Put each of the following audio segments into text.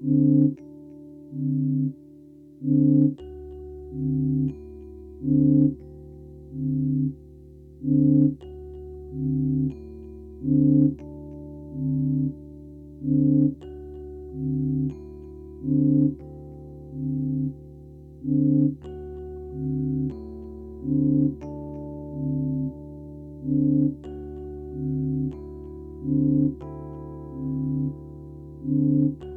Thank mm -hmm. you.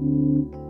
Música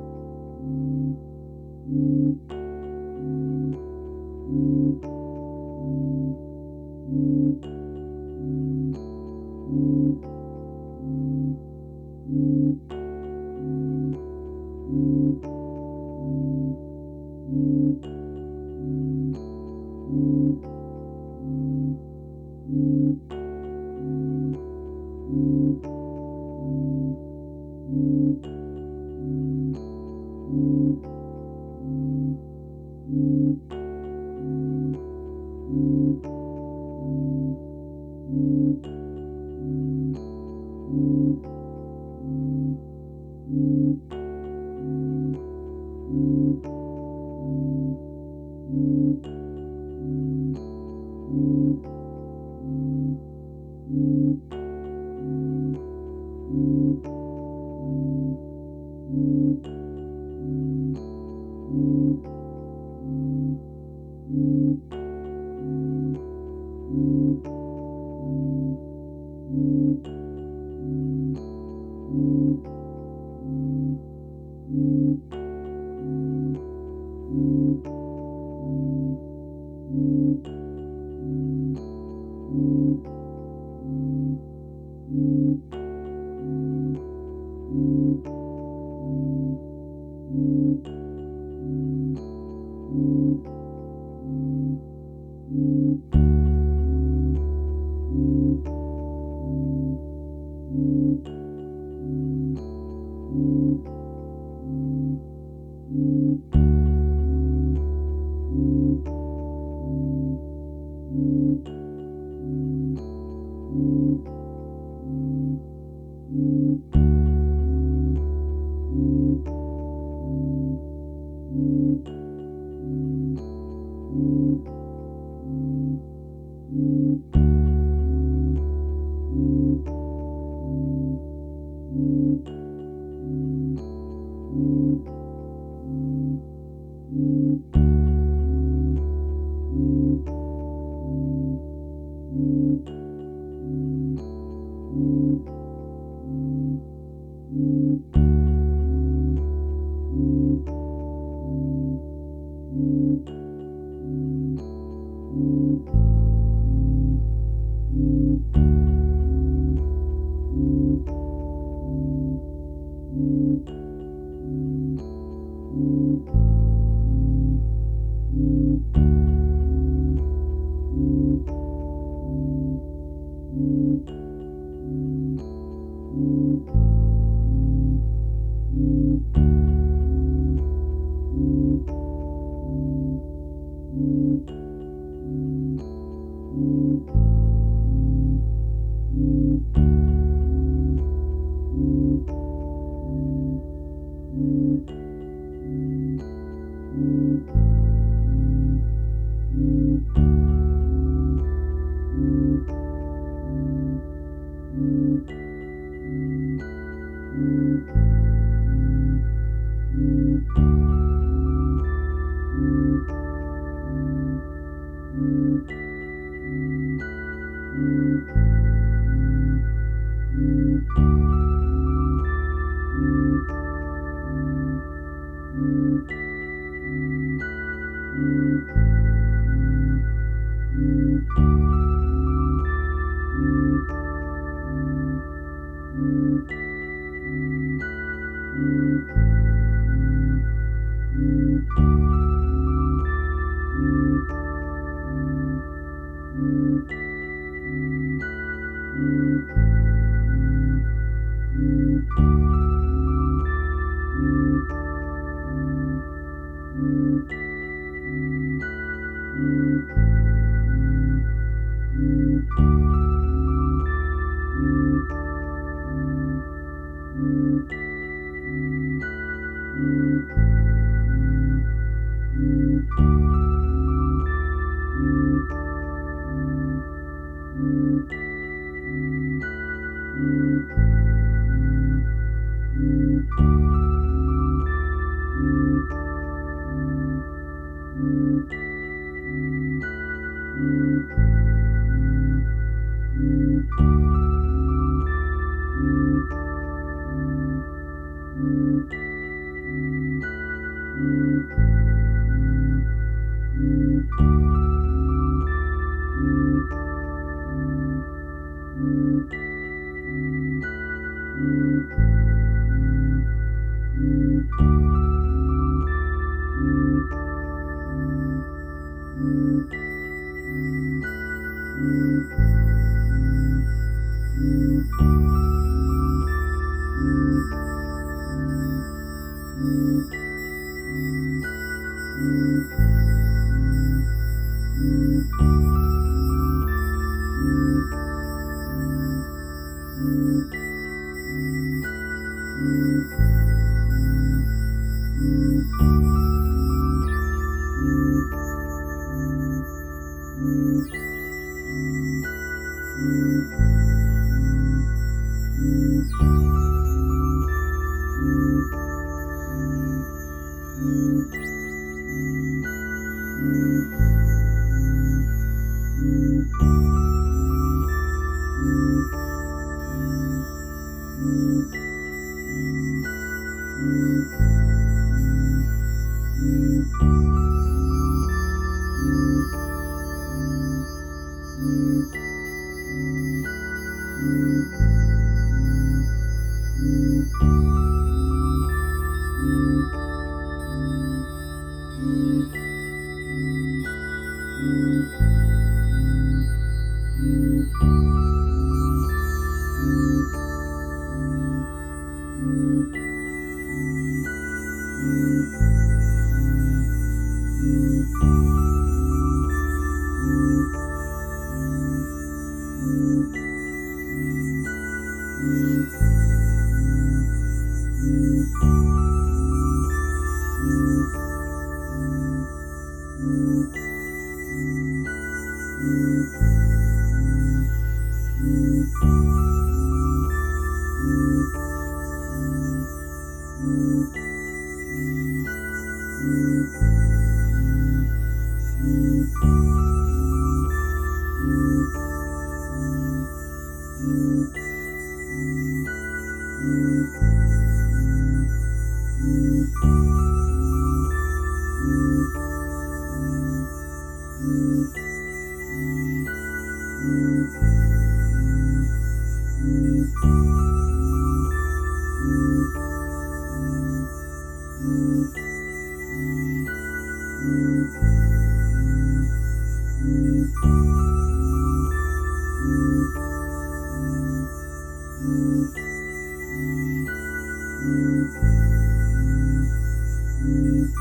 Música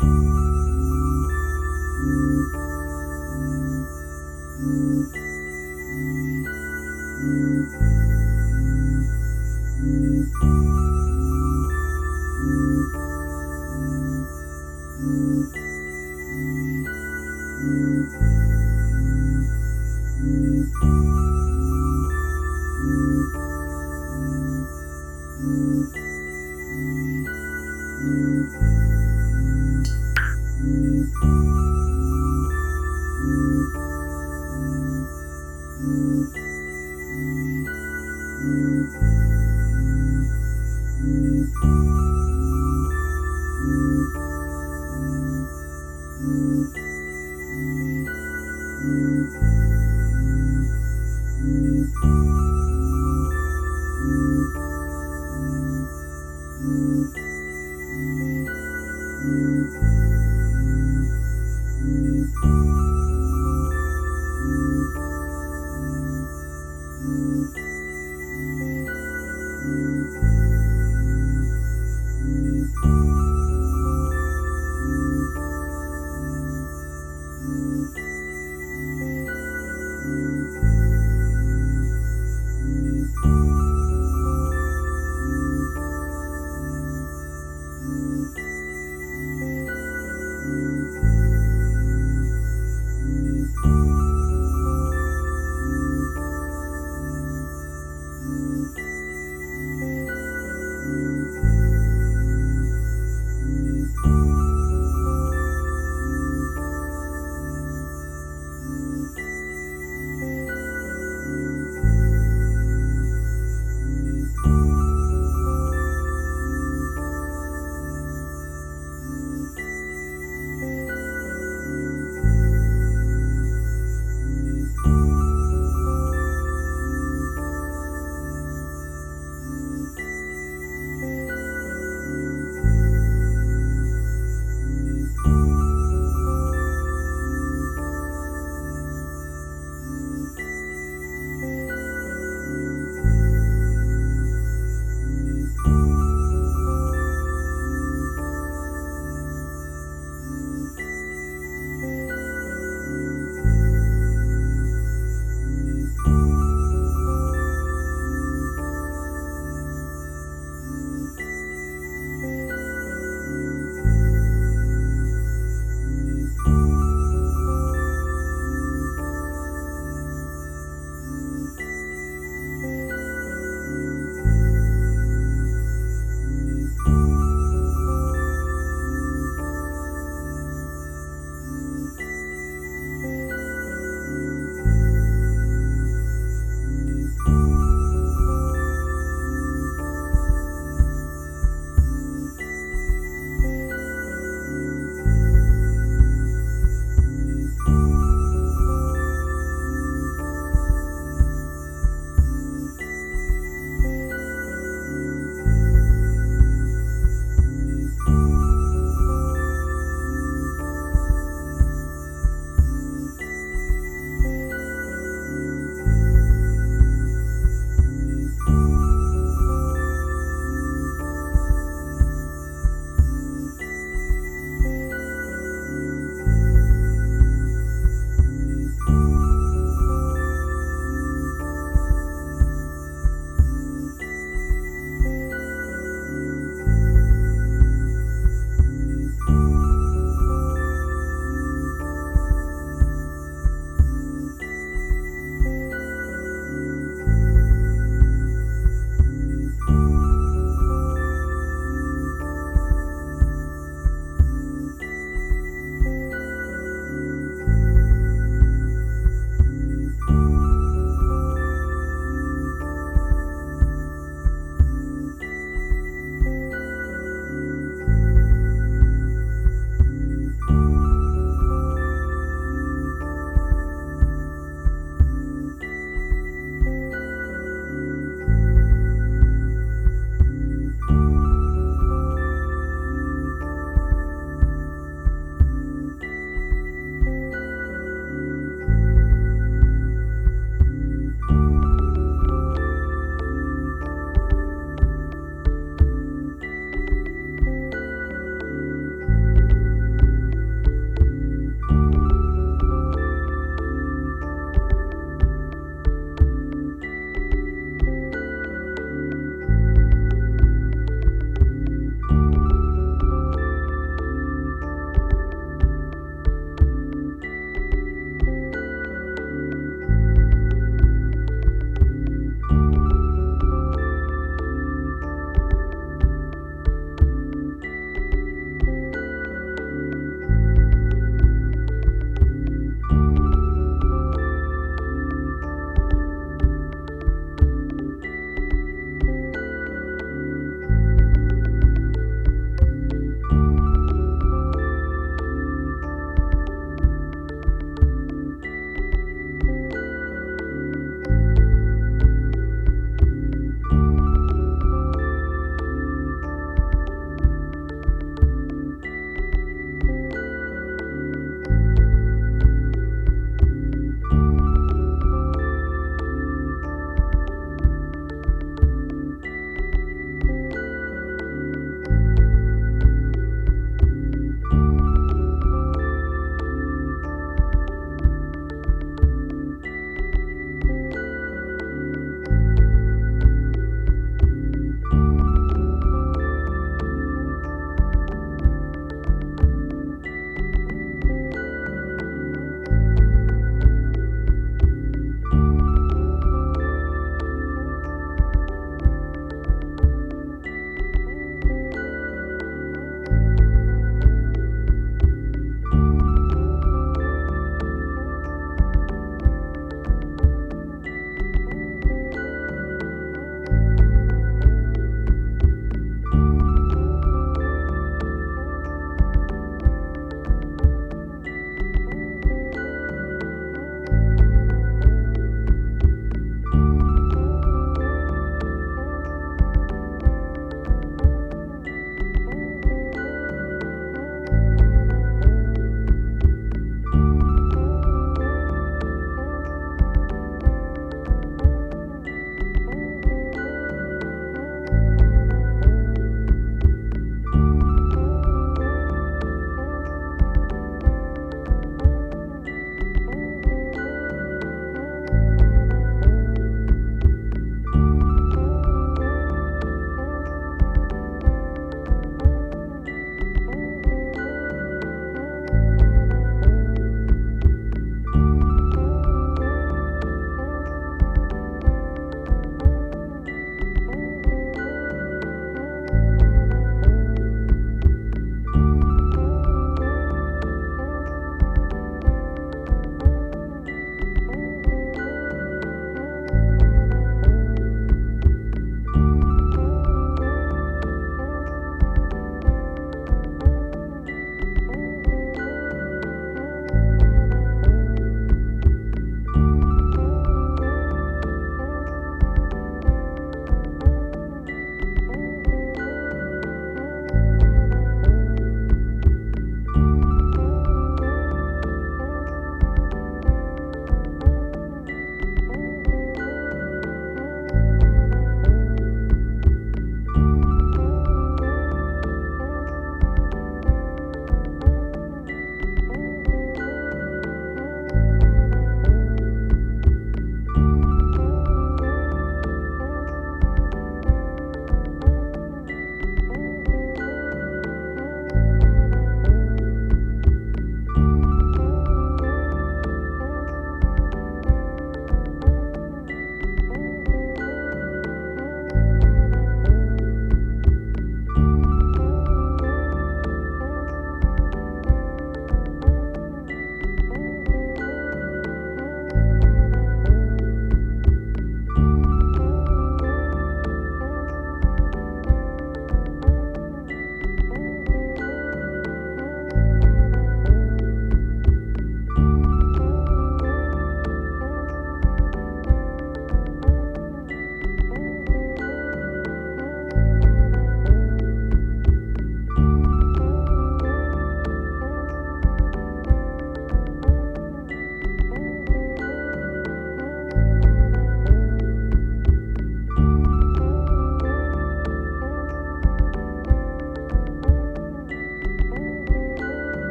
you